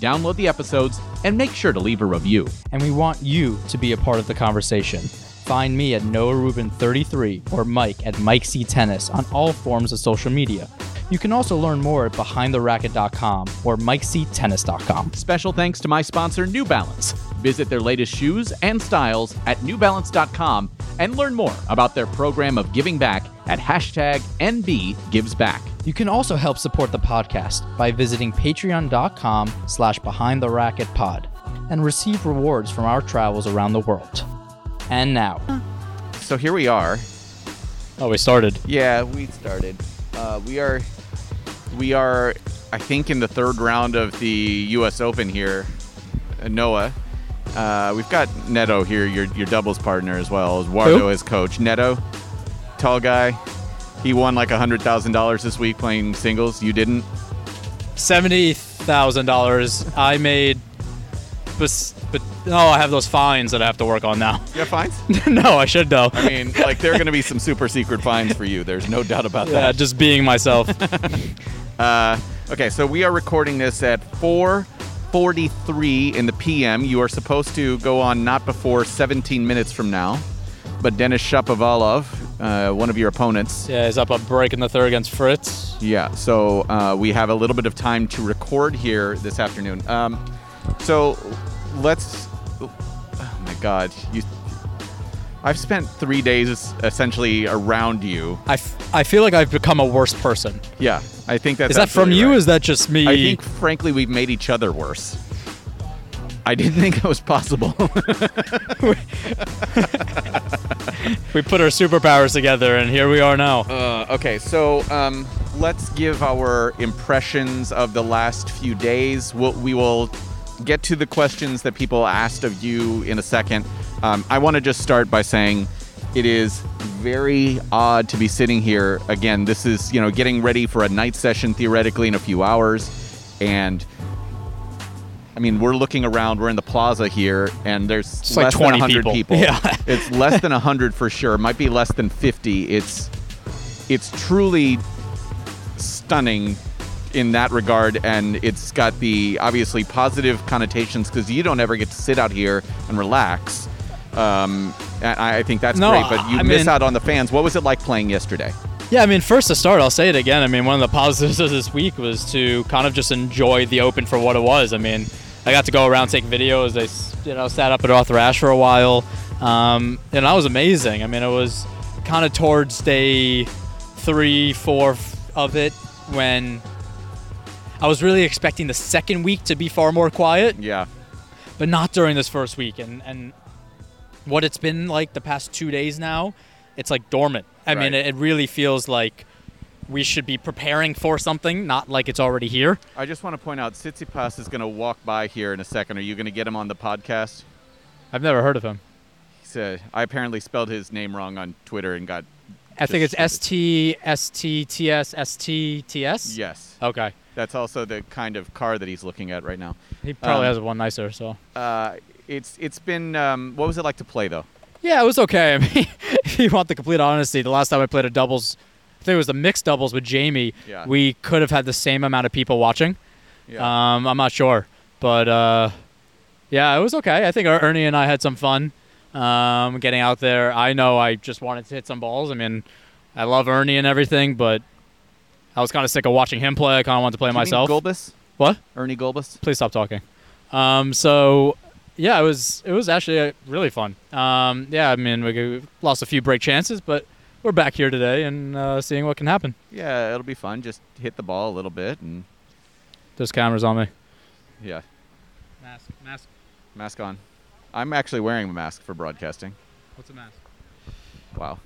Download the episodes and make sure to leave a review. And we want you to be a part of the conversation. Find me at Noah Rubin33 or Mike at Mike C Tennis on all forms of social media. You can also learn more at BehindTheRacket.com or MikeCTennis.com. Special thanks to my sponsor, New Balance. Visit their latest shoes and styles at newbalance.com and learn more about their program of giving back at hashtag NBGivesBack. You can also help support the podcast by visiting patreon.com slash behind the racket pod and receive rewards from our travels around the world. And now, So here we are. oh, we started. Yeah, we started. Uh, we are, we are, I think, in the third round of the U.S. Open here. Uh, Noah, uh, we've got Neto here, your your doubles partner as well. Eduardo Who? as coach. Neto, tall guy. He won like a hundred thousand dollars this week playing singles. You didn't. Seventy thousand dollars. I made, but but no, I have those fines that I have to work on now. You have fines? no, I should though. I mean, like there are going to be some super secret fines for you. There's no doubt about Yeah, that. just being myself. Uh, okay, so we are recording this at 4:43 in the PM. You are supposed to go on not before 17 minutes from now, but Denis Shapovalov, uh, one of your opponents, yeah, he's up a break in the third against Fritz. yeah. So uh, we have a little bit of time to record here this afternoon. Um, so let's. Oh my God, you. I've spent three days essentially around you. I, f- I feel like I've become a worse person. Yeah, I think that's. Is that from you? right. Or is that just me? I think, frankly, we've made each other worse. I didn't think it was possible. we put our superpowers together, and here we are now. uh, okay, so um, let's give our impressions of the last few days. We'll, we will get to the questions that people asked of you in a second. Um, I want to just start by saying it is very odd to be sitting here again. This is, you know, getting ready for a night session theoretically in a few hours. And I mean, we're looking around, we're in the plaza here, and there's It's like less 20 than 100 people. people. Yeah. it's less than 100 for sure. It might be less than 50. It's it's truly stunning in that regard and it's got the obviously positive connotations because you don't ever get to sit out here and relax um, and I, I think that's No, great but you I miss mean- out on the fans what was it like playing yesterday Yeah, I mean, first to start, I'll say it again. I mean, one of the positives of this week was to kind of just enjoy the Open for what it was. I mean, I got to go around take videos. I, you know, sat up at Arthur Ashe for a while, um, and that was amazing. I mean, it was kind of towards day three, four of it when I was really expecting the second week to be far more quiet, Yeah. but not during this first week. And and what it's been like the past two days now, it's like dormant. I mean, it, it really feels like we should be preparing for something, not like it's already here. I just want to point out Tsitsipas is going to walk by here in a second. Are you going to get him on the podcast? I've never heard of him. He's, uh, I apparently spelled his name wrong on Twitter and got. I think it's S. T S T T S S T T S. Yes. Okay. That's also the kind of car that he's looking at right now. He probably Um, has one nicer. So. Uh, it's it's been um, what was it like to play though? Yeah, it was okay. I mean, if you want the complete honesty, the last time I played a doubles, I think it was the mixed doubles with Jamie. Yeah. We could have had the same amount of people watching. Yeah. Um, I'm not sure, but uh, yeah, it was okay. I think Er- Ernie and I had some fun um, getting out there. I know I just wanted to hit some balls. I mean, I love Ernie and everything, but I was kind of sick of watching him play. I kind of wanted to play Do myself. Gulbis? What? Ernie Gulbis? Please stop talking. Um, so yeah, it was it was actually uh, really fun. Um, yeah, I mean we lost a few break chances, but we're back here today and uh, seeing what can happen. Yeah, it'll be fun. Just hit the ball a little bit and There's cameras on me. yeah, Mask, mask. mask on. I'm actually wearing a mask for broadcasting. What's a mask? Wow.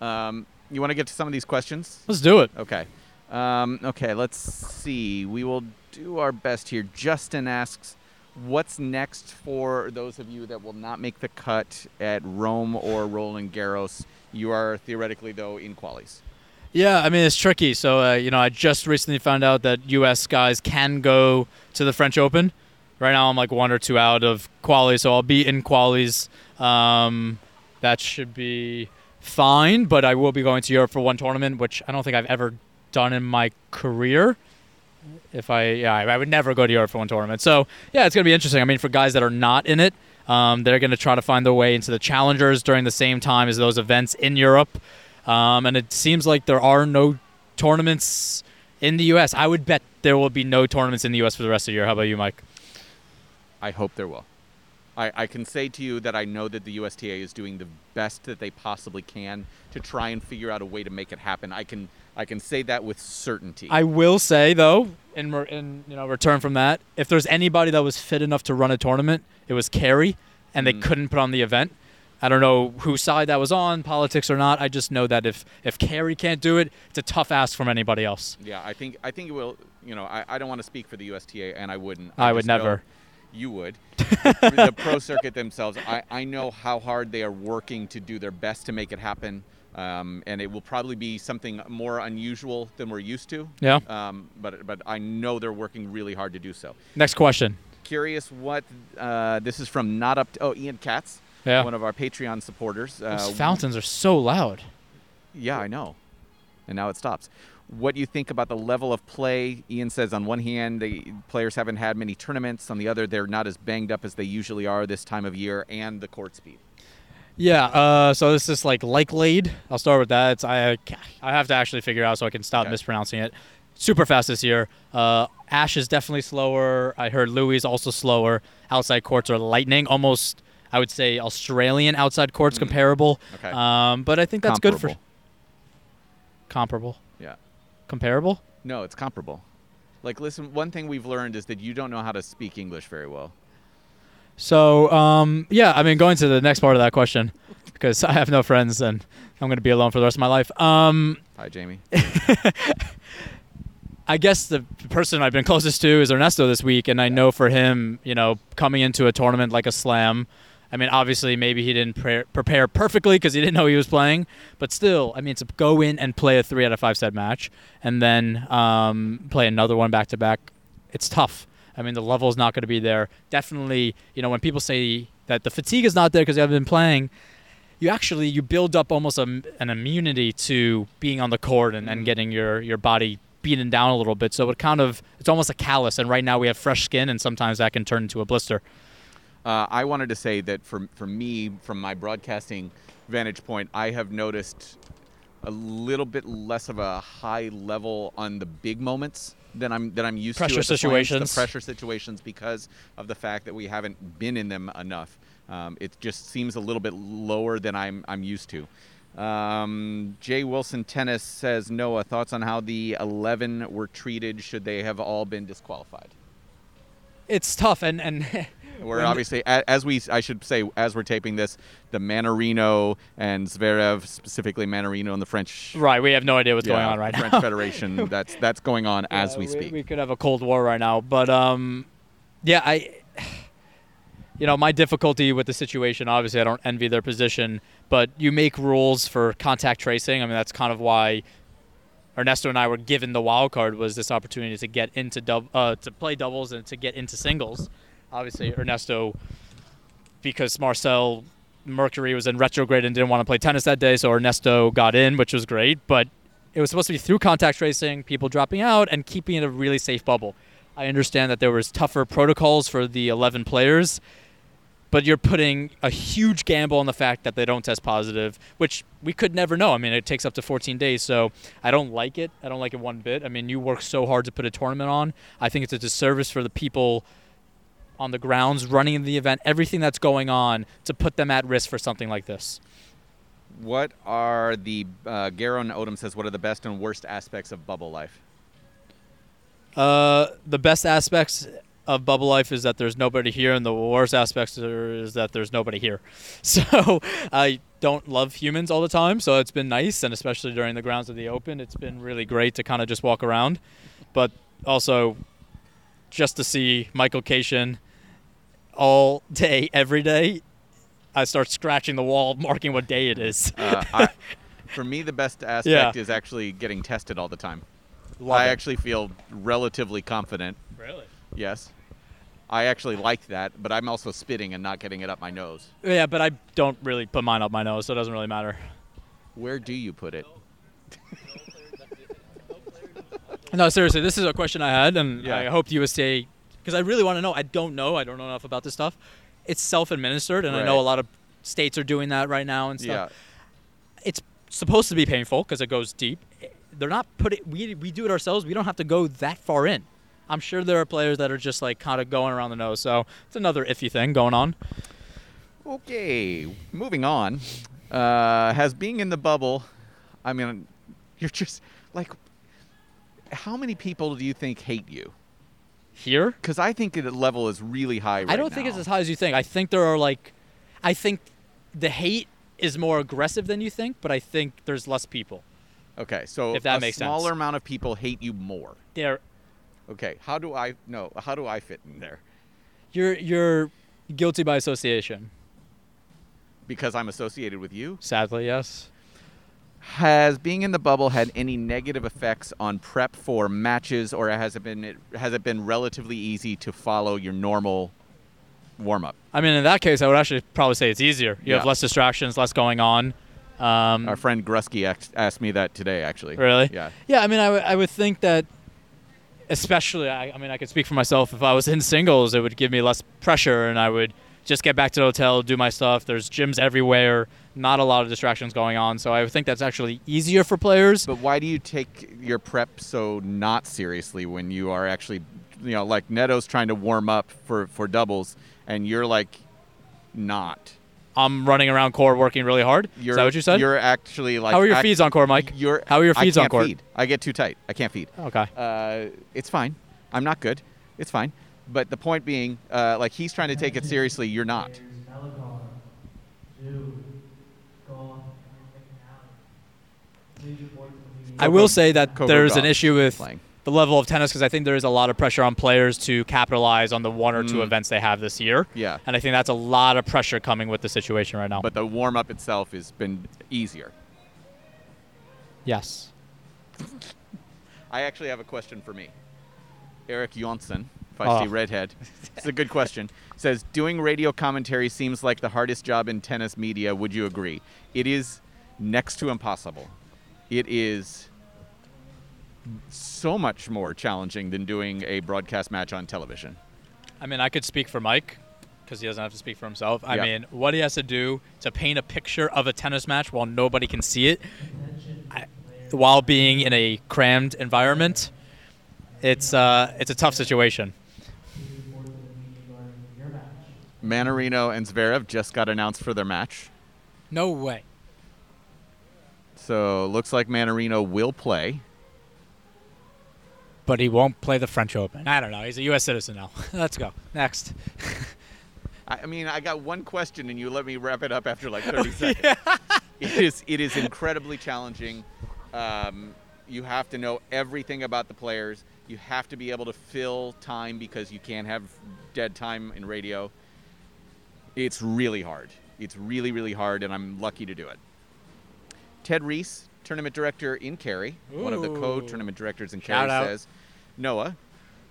Um, you want to get to some of these questions? Let's do it. Okay. Um, okay, let's see. We will do our best here. Justin asks, what's next for those of you that will not make the cut at Rome or Roland Garros? You are theoretically, though, in qualies. Yeah, I mean it's tricky. So uh, you know, I just recently found out that U.S. guys can go to the French Open. Right now, I'm like one or two out of quali, so I'll be in qualies. Um, that should be fine, but I will be going to Europe for one tournament, which I don't think I've ever done in my career. If I, yeah, I would never go to Europe for one tournament. So yeah, it's gonna be interesting. I mean, for guys that are not in it, um, they're gonna try to find their way into the challengers during the same time as those events in Europe. Um, and it seems like there are no tournaments in the U.S. I would bet there will be no tournaments in the U.S. for the rest of the year. How about you, Mike? I hope there will. I, I can say to you that I know that the USTA is doing the best that they possibly can to try and figure out a way to make it happen. I can I can say that with certainty. I will say though, in re- in you know return from that, if there's anybody that was fit enough to run a tournament, it was Kerry, and they Mm. couldn't put on the event. I don't know whose side that was on, politics or not. I just know that if if Kerry can't do it, it's a tough ask from anybody else. Yeah, I think I think it will. You know, I, I don't want to speak for the USTA, and I wouldn't. I would never. You would. the pro circuit themselves, I, I know how hard they are working to do their best to make it happen, um, and it will probably be something more unusual than we're used to. Yeah. Um, but but I know they're working really hard to do so. Next question. Curious what uh, this is from. Not up. To, oh, Ian Katz. Yeah. One of our Patreon supporters. Uh, fountains are so loud. yeah, I know. And now it stops. What do you think about the level of play? Ian says on one hand, the players haven't had many tournaments. On the other, they're not as banged up as they usually are this time of year, and the court speed. Yeah. Uh, so this is like like Lade. I'll start with that. It's I I have to actually figure out so I can stop Okay. mispronouncing it. Super fast this year. Uh, Ash is definitely slower. I heard Louis is also slower. Outside courts are lightning, almost. I would say Australian outside courts comparable. Okay. Um, but I think that's good for Comparable. comparable. Yeah. Comparable. No, it's comparable. Like, listen, one thing we've learned is that you don't know how to speak English very well. So um, yeah, I mean, going to the next part of that question, because I have no friends and I'm going to be alone for the rest of my life. Um, Hi, Jamie. I guess the person I've been closest to is Ernesto this week, and I know for him, you know, coming into a tournament like a slam, I mean, obviously maybe he didn't pre- prepare perfectly because he didn't know he was playing, but still, I mean, to go in and play a three out of five set match and then um, play another one back to back, it's tough. I mean, the level is not going to be there. Definitely, you know, when people say that the fatigue is not there because you haven't been playing, you actually you build up almost a, an immunity to being on the court and, and getting your your body beaten down a little bit. So it kind of it's almost a callus. And right now we have fresh skin, and sometimes that can turn into a blister. Uh, I wanted to say that for, for me, from my broadcasting vantage point, I have noticed a little bit less of a high level on the big moments than I'm than I'm used Pressure to. slams, situations. the pressure situations, because of the fact that we haven't been in them enough. Um, it just seems a little bit lower than I'm I'm used to. Um, Jay Wilson Tennis says Noah thoughts on how the 11 were treated. Should they have all been disqualified? It's tough, and and We're when- obviously, as we, I should say, as we're taping this, the Mannarino and Zverev, specifically Mannarino and the French, right. We have no idea what's going on right French now. Federation. That's that's going on as Yeah, we speak. We could have a cold war right now, but um, yeah, I, you know, my difficulty with the situation. Obviously, I don't envy their position, but you make rules for contact tracing. I mean, that's kind of why Ernesto and I were given the wild card was this opportunity to get into dub, uh, to play doubles and to get into singles. Obviously, Ernesto, because Marcel Mercury was in retrograde and didn't want to play tennis that day, so Ernesto got in, which was great. But it was supposed to be through contact tracing, people dropping out, and keeping it a really safe bubble. I understand that there was tougher protocols for the 11 players, but you're putting a huge gamble on the fact that they don't test positive, which we could never know. I mean, it takes up to 14 days, so I don't like it. I don't like it one bit. I mean, you work so hard to put a tournament on. I think it's a disservice for the people on the grounds running the event, everything that's going on, to put them at risk for something like this. What are the uh, Garon Odom says? What are the best and worst aspects of bubble life? Uh, the best aspects of bubble life is that there's nobody here, and the worst aspects are, is that there's nobody here. So I don't love humans all the time, so it's been nice, and especially during the grounds of the Open, it's been really great to kind of just walk around. But also, just to see Michael Cation all day, every day, I start scratching the wall, marking what day it is. Uh, I, for me, the best aspect is actually getting tested all the time. Love I it. actually feel relatively confident. Really? Yes. I actually like that, but I'm also spitting and not getting it up my nose. Yeah, but I don't really put mine up my nose, so it doesn't really matter. Where do you put it? No, seriously, this is a question I had, and Yeah. I hope the USA, because I really want to know. I don't know. I don't know enough about this stuff. It's self-administered, and I know a lot of states are doing that right now and stuff. Yeah. It's supposed to be painful because it goes deep. They're not putting. We we do it ourselves. We don't have to go that far in. I'm sure there are players that are just like kind of going around the nose. So it's another iffy thing going on. Okay, moving on. Uh, has being in the bubble, I mean, you're just like, how many people do you think hate you? Here, Because I think the level is really high right I don't think now. it's as high as you think. I think there are like, I think the hate is more aggressive than you think, but I think there's less people. Okay, so If that a makes sense. smaller amount of people hate you more. There, Okay, how do I no? How do I fit in there? you're you're guilty by association. Because I'm associated with you. Sadly, yes. Has being in the bubble had any negative effects on prep for matches, or has it been has it been relatively easy to follow your normal warm up? I mean, in that case, I would actually probably say it's easier. You have less distractions, less going on. Um, Our friend Grusky asked me that today, actually. Really? Yeah. Yeah, I mean, I would- would think that, especially, I, I mean, I could speak for myself. If I was in singles, it would give me less pressure, and I would just get back to the hotel, do my stuff. There's gyms everywhere, not a lot of distractions going on. So I think that's actually easier for players. But why do you take your prep so not seriously when you are actually, you know, like Neto's trying to warm up for for doubles, and you're like, not. I'm running around court working really hard. You're, Is that what you said? You're actually like. How are your act- feeds on court, Mike? You're. How are your feeds on can't court? Feed. I get too tight. I can't feed. Okay. Uh, it's fine. I'm not good. It's fine. But the point being, uh, like he's trying to take it seriously. You're not. I will say that Coco there's an issue with playing. the level of tennis because I think there is a lot of pressure on players to capitalize on the one or two Mm. events they have this year. Yeah. And I think that's a lot of pressure coming with the situation right now. But the warm up itself has been easier. yes. I actually have a question for me. Eric Jonsson, feisty Oh. redhead. It's a good question. Says doing radio commentary seems like the hardest job in tennis media. Would you agree? It is next to impossible. It is so much more challenging than doing a broadcast match on television. I mean, I could speak for Mike because he doesn't have to speak for himself. I Yeah. mean, what he has to do to paint a picture of a tennis match while nobody can see it, I, while being in a crammed environment, it's uh, it's a tough situation. Mannarino and Zverev just got announced for their match. No way. So looks like Mannarino will play. But he won't play the French Open. I don't know. He's a U.S. citizen now. Let's go. Next. I I mean, I got one question, and you let me wrap it up after like 30 seconds. It is it is incredibly challenging. Um, you have to know everything about the players. You have to be able to fill time because you can't have dead time in radio. It's really hard. It's really really hard, and I'm lucky to do it. Ted Reese, tournament director in Cary, one of the co-tournament directors in Cary, says, Noah,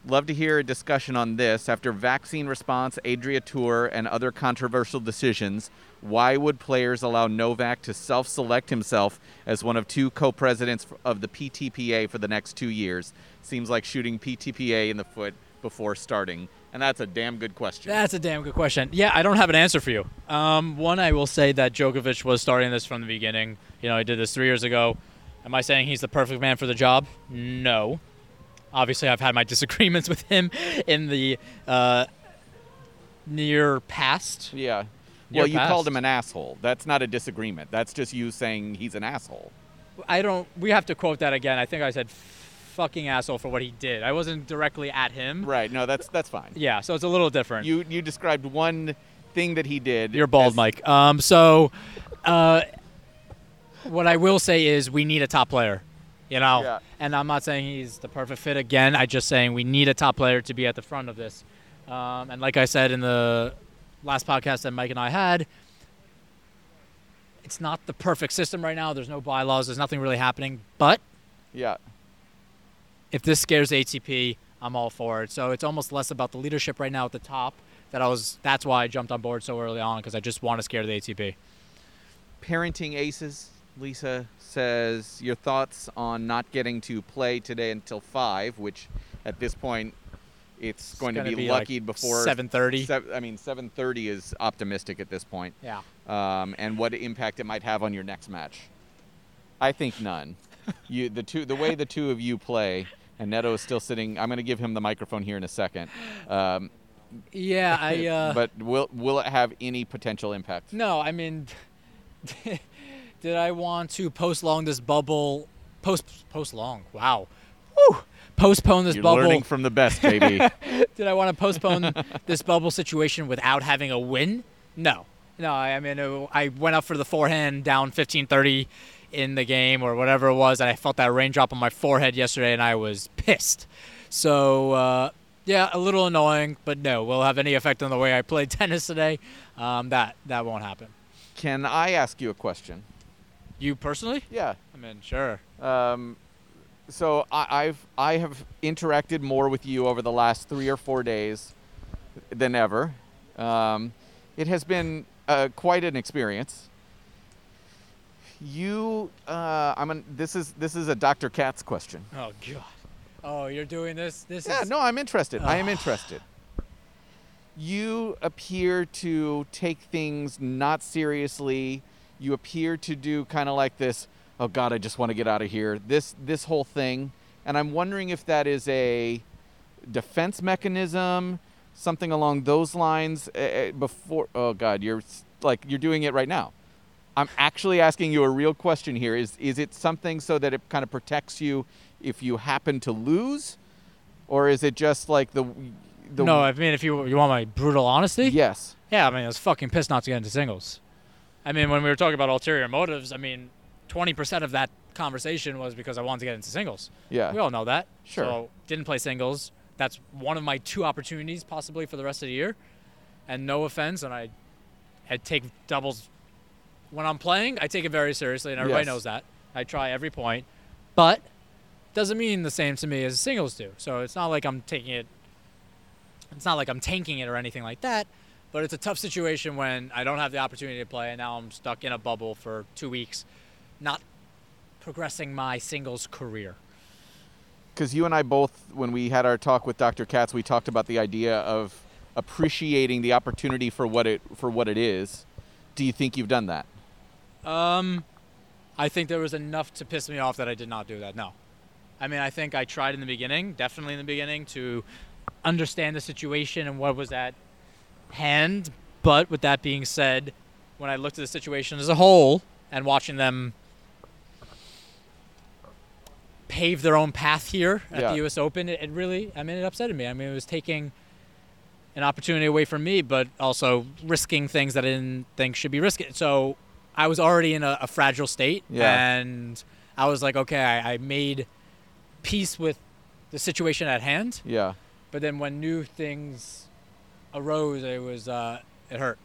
love to hear a discussion on this. After vaccine response, Adria Tour, and other controversial decisions, why would players allow Novak to self-select himself as one of two co-presidents of the PTPA for the next two years? Seems like shooting PTPA in the foot before starting, and that's a damn good question. That's a damn good question. Yeah, I don't have an answer for you. Um, one, I will say that Djokovic was starting this from the beginning. You know, he did this three years ago. Am I saying he's the perfect man for the job? No. Obviously, I've had my disagreements with him in the uh, near past. yeah. Near Well, you called him an asshole. That's not a disagreement. That's just you saying he's an asshole. I don't. We have to quote that again. I think I said fucking asshole for what he did. I wasn't directly at him. Right. No, that's that's fine. Yeah, so it's a little different. You you described one thing that he did. You're bald, as- Mike. Um, so, uh, what I will say is we need a top player, you know. Yeah. And I'm not saying he's the perfect fit again. I'm just saying we need a top player to be at the front of this. Um, and like I said in the last podcast that Mike and I had, it's not the perfect system right now. There's no bylaws. There's nothing really happening. But Yeah. If this scares ATP, I'm all for it. So it's almost less about the leadership right now at the top. That I was. That's why I jumped on board so early on because I just want to scare the ATP. Parenting aces. Lisa says your thoughts on not getting to play today until five, which at this point it's, going to be, be like lucky before 7:30. sev- I mean, 7:30 is optimistic at this point. Yeah. Um, and what impact it might have on your next match. I think none. you the two the way the two of you play, and Neto is still sitting. I'm going to give him the microphone here in a second. Um, Yeah, I. Uh, but will will it have any potential impact? no, I mean, did I want to post long this bubble? Post post long. Wow. Woo. Postpone this You're bubble. learning from the best, baby. Did I want to postpone this bubble situation without having a win? No. No, I mean, uh, I went up for the forehand down 15-30 in the game or whatever it was, and I felt that raindrop on my forehead yesterday, and I was pissed. So, uh, yeah, a little annoying, but no, will have any effect on the way I played tennis today? Um, that that won't happen. Can I ask you a question? You personally? Yeah. I mean, sure. Um, so I, I've I have interacted more with you over the last three or four days than ever. Um, it has been uh, quite an experience. You, uh, I'm an, this is this is a Dr. Katz question. Oh God. Oh, you're doing this. This Yeah, is. no, I'm interested. I am interested. You appear to take things not seriously. You appear to do kind of like this, oh god, I just want to get out of here. This this whole thing. And I'm wondering if that is a defense mechanism, something along those lines uh, uh, before oh god, you're like you're doing it right now. I'm actually asking you a real question here. Is is it something so that it kind of protects you if you happen to lose, or is it just like the the no, I mean, if you you want my brutal honesty. yes Yeah, I mean, I was fucking pissed not to get into singles. I mean, when we were talking about ulterior motives, I mean, 20% of that conversation was because I wanted to get into singles. yeah We all know that. Sure. So, didn't play singles. That's one of my two opportunities possibly for the rest of the year. And no offense, and I, I take doubles when I'm playing. I take it very seriously, and everybody Yes. knows that. I try every point, but doesn't mean the same to me as singles do. So it's not like I'm taking it. It's not like I'm tanking it or anything like that. But it's a tough situation when I don't have the opportunity to play, and now I'm stuck in a bubble for two weeks, not progressing my singles career. Because you and I both, when we had our talk with Dr. Katz, we talked about the idea of appreciating the opportunity for what it for what it is. Do you think you've done that? Um, I think there was enough to piss me off that I did not do that. No, I mean I think I tried in the beginning, definitely in the beginning, to understand the situation and what was at hand. But with that being said, when I looked at the situation as a whole and watching them pave their own path here at Yeah. the U.S. Open. It, it really, I mean, it upsetted me. I mean, it was taking an opportunity away from me, but also risking things that I didn't think should be risky. So I was already in a, a fragile state, Yeah. and I was like, okay, I, I made peace with the situation at hand. Yeah. But then when new things arose, it was uh, it hurt.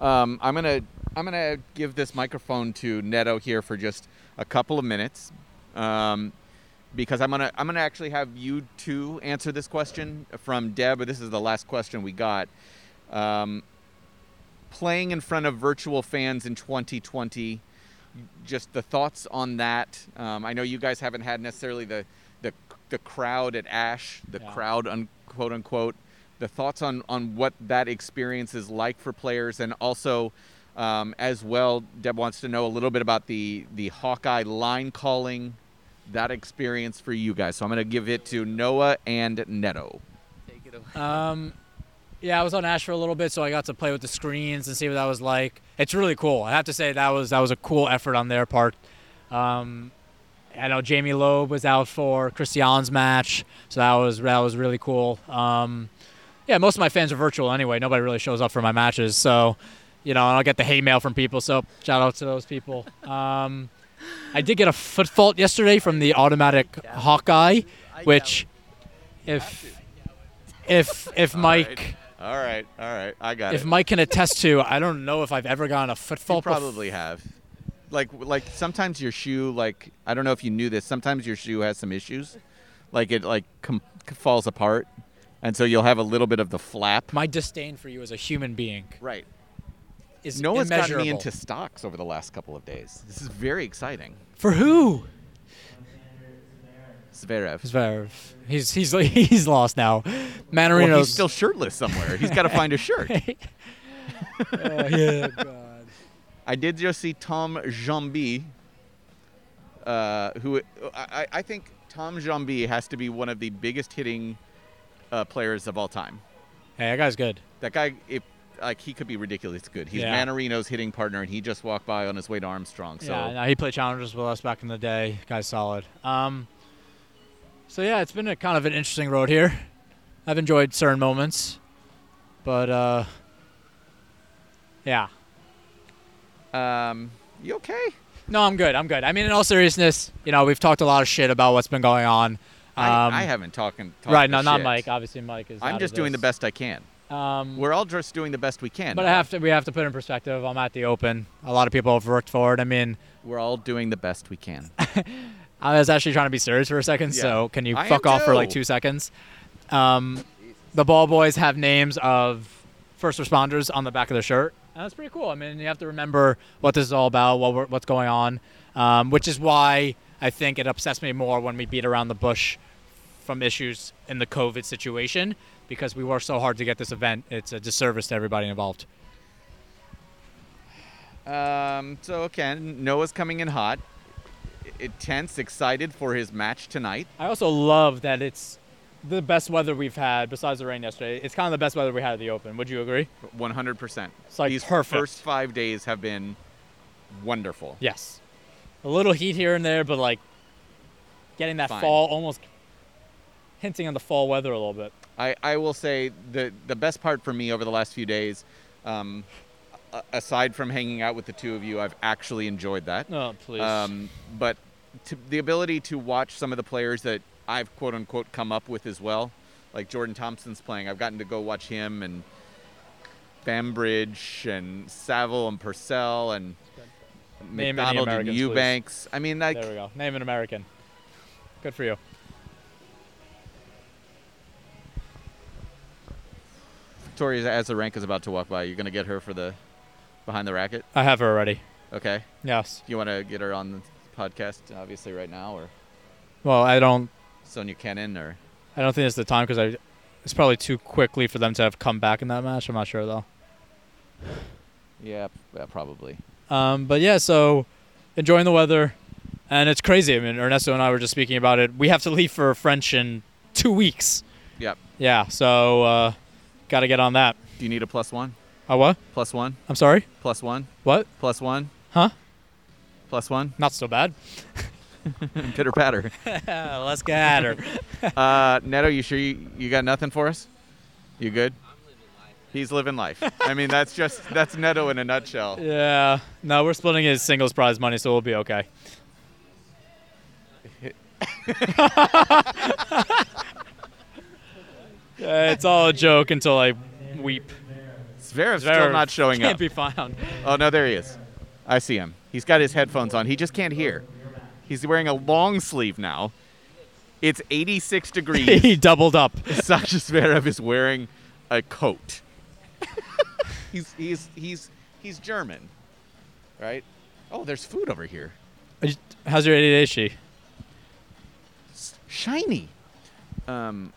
Um, I'm gonna I'm gonna give this microphone to Neto here for just a couple of minutes, um, because I'm gonna I'm gonna actually have you two answer this question from Deb. But this is the last question we got. Um, playing in front of virtual fans in 2020, just the thoughts on that. Um, I know you guys haven't had necessarily the the the crowd at Ash, the Yeah. crowd un, quote unquote. The thoughts on on what that experience is like for players, and also um, as well, Deb wants to know a little bit about the the Hawkeye line calling, that experience for you guys. So I'm going to give it to Noah and Neto. Um, yeah, I was on Ash for a little bit, so I got to play with the screens and see what that was like. It's really cool. I have to say that was that was a cool effort on their part. Um, I know Jamie Loeb was out for Christian's match, so that was that was really cool. Um, yeah, most of my fans are virtual anyway. Nobody really shows up for my matches, so you know, I'll get the hate mail from people. So shout out to those people. Um, I did get a foot fault yesterday from the automatic Hawkeye, which if if if Mike All right, all right, I got if it. Mike can attest to, I don't know if I've ever gotten a foot fault. bef- probably have. Like like sometimes your shoe like I don't know if you knew this. Sometimes your shoe has some issues, like it like com- falls apart, and so you'll have a little bit of the flap. My disdain for you as a human being Right. Is Noah's gotten me into stocks over the last couple of days. This is very exciting. for who? Zverev. Zverev. He's he's he's lost now. Well, Mannarino's he's still shirtless somewhere. He's got to find a shirt. Oh, yeah, God. I did just see Tom Jomby, uh, who I, I think Tom Jomby has to be one of the biggest hitting uh, players of all time. Hey, that guy's good. That guy, if like he could be ridiculous good. He's Yeah. Mannarino's hitting partner, and he just walked by on his way to Armstrong. So yeah, no, he played challengers with us back in the day. Guy's solid. Um, so yeah, it's been a kind of an interesting road here. I've enjoyed certain moments, but uh, yeah. um, you okay? No, I'm good. I'm good. I mean, in all seriousness, you know, we've talked a lot of shit about what's been going on. Um, I, I haven't talking. talked right, no, not. Mike. Obviously, Mike is. I'm just doing the best I can. Um, We're all just doing the best we can. but I have to. We have to put in perspective. I'm at the Open. A lot of people have worked for it. I mean, We're all doing the best we can. I was actually trying to be serious for a second. Yeah. So can you I fuck off for like two seconds? Um, the ball boys have names of first responders on the back of their shirt. And that's pretty cool. I mean, you have to remember what this is all about, what we're, what's going on, um, which is why I think it upsets me more when we beat around the bush from issues in the COVID situation because we worked so hard to get this event. It's a disservice to everybody involved. Um, so okay, Noah's coming in hot, I- tense, excited for his match tonight. I also love that it's the best weather we've had besides the rain yesterday. It's kind of the best weather we had at the Open. Would you agree? 100%. It's like These perfect. first five days have been wonderful. Yes. A little heat here and there, but like getting that Fine. fall, almost hinting on the fall weather a little bit. I, I will say the the best part for me over the last few days, um, aside from hanging out with the two of you, I've actually enjoyed that. Oh, please. Um, but to, the ability to watch some of the players that I've quote unquote come up with as well, like Jordan Thompson's playing, I've gotten to go watch him and Bambridge and Saville and Purcell and Name McDonald and Americans, please. Eubanks. I mean, like there we go. Name an American. Good for you. Victoria Azarenka is about to walk by. You're gonna get her for the behind the racket. I have her already. Okay. Yes. You want to get her on the podcast, obviously, right now, or Well, I don't. Sofia Kenin, or I don't think it's the time because I. It's probably too quickly for them to have come back in that match. I'm not sure though. yeah, yeah, probably. Um, but yeah, so enjoying the weather, and it's crazy. I mean, Ernesto and I were just speaking about it. We have to leave for French in two weeks. Yep. Yeah, so uh, got to get on that. Do you need a plus one? Oh what? Plus one? I'm sorry. Plus one? What? Plus one? Huh? Plus one? Not so bad. Pitter patter. Let's get at her. Uh, Neto, you sure you, you got nothing for us? You good? He's living life. I mean, that's just that's Neto in a nutshell. yeah. No, we're splitting his singles prize money, so we'll be okay. Yeah, it's all a joke until I weep. Zverev's still Zverev not showing can't up. be found. Oh no, there he is. I see him. He's got his headphones on. He just can't hear. He's wearing a long sleeve now. It's 86 degrees. he doubled up. Sasha Zverev is wearing a coat. he's he's he's he's German, right? Oh, there's food over here. How's your ADHD? Shiny. Um,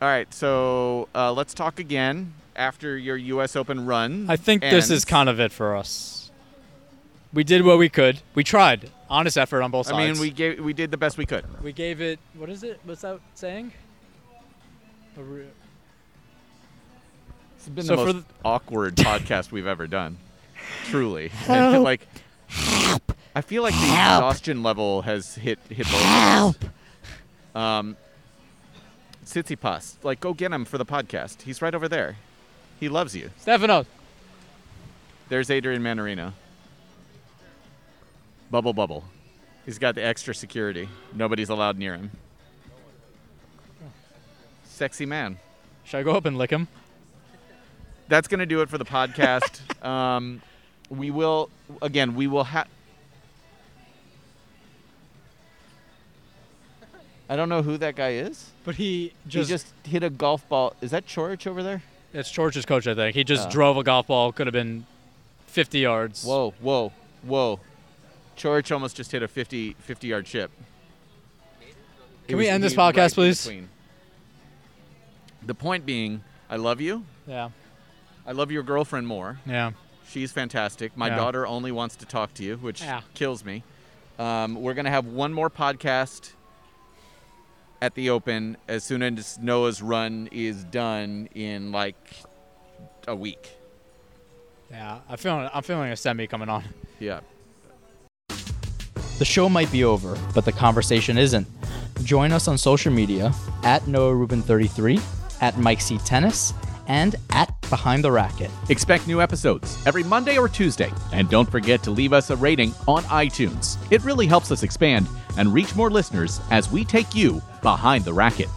all right, so uh, let's talk again after your U.S. Open run. I think this is kind of it for us. We did what we could. We tried. Honest effort on both sides. I mean, we gave we did the best we could. we gave it. What is it? What's that saying? A re- It's been So the for most awkward podcast we've ever done. Truly, And, like I feel like the exhaustion level has hit hit both. Help. Um, Tsitsipas, like go get him for the podcast. He's right over there. He loves you. Stefano. There's Adrian Mannarino. Bubble bubble. He's got the extra security. Nobody's allowed near him. Sexy man. Should I go up and lick him? that's going to do it for the podcast. um, we will again. We will have. I don't know who that guy is. But he He just. just hit a golf ball. Is that Coric over there? it's George's coach, I think. He just Oh. drove a golf ball. Could have been 50 yards. Whoa, whoa, whoa! Coric almost just hit a 50, 50 yard chip. Can we end this podcast, please? The point being, I love you. Yeah. I love your girlfriend more. Yeah. She's fantastic. My Yeah. daughter only wants to talk to you, which Yeah. kills me. Um, we're gonna have one more podcast at the Open as soon as Noah's run is done in like a week. Yeah. I feel. I'm feeling a semi coming on. Yeah. The show might be over, but the conversation isn't. Join us on social media at Noah Rubin 33, at Mike C Tennis, and at Behind the Racket. Expect new episodes every Monday or Tuesday. And don't forget to leave us a rating on iTunes. It really helps us expand and reach more listeners as we take you behind the racket.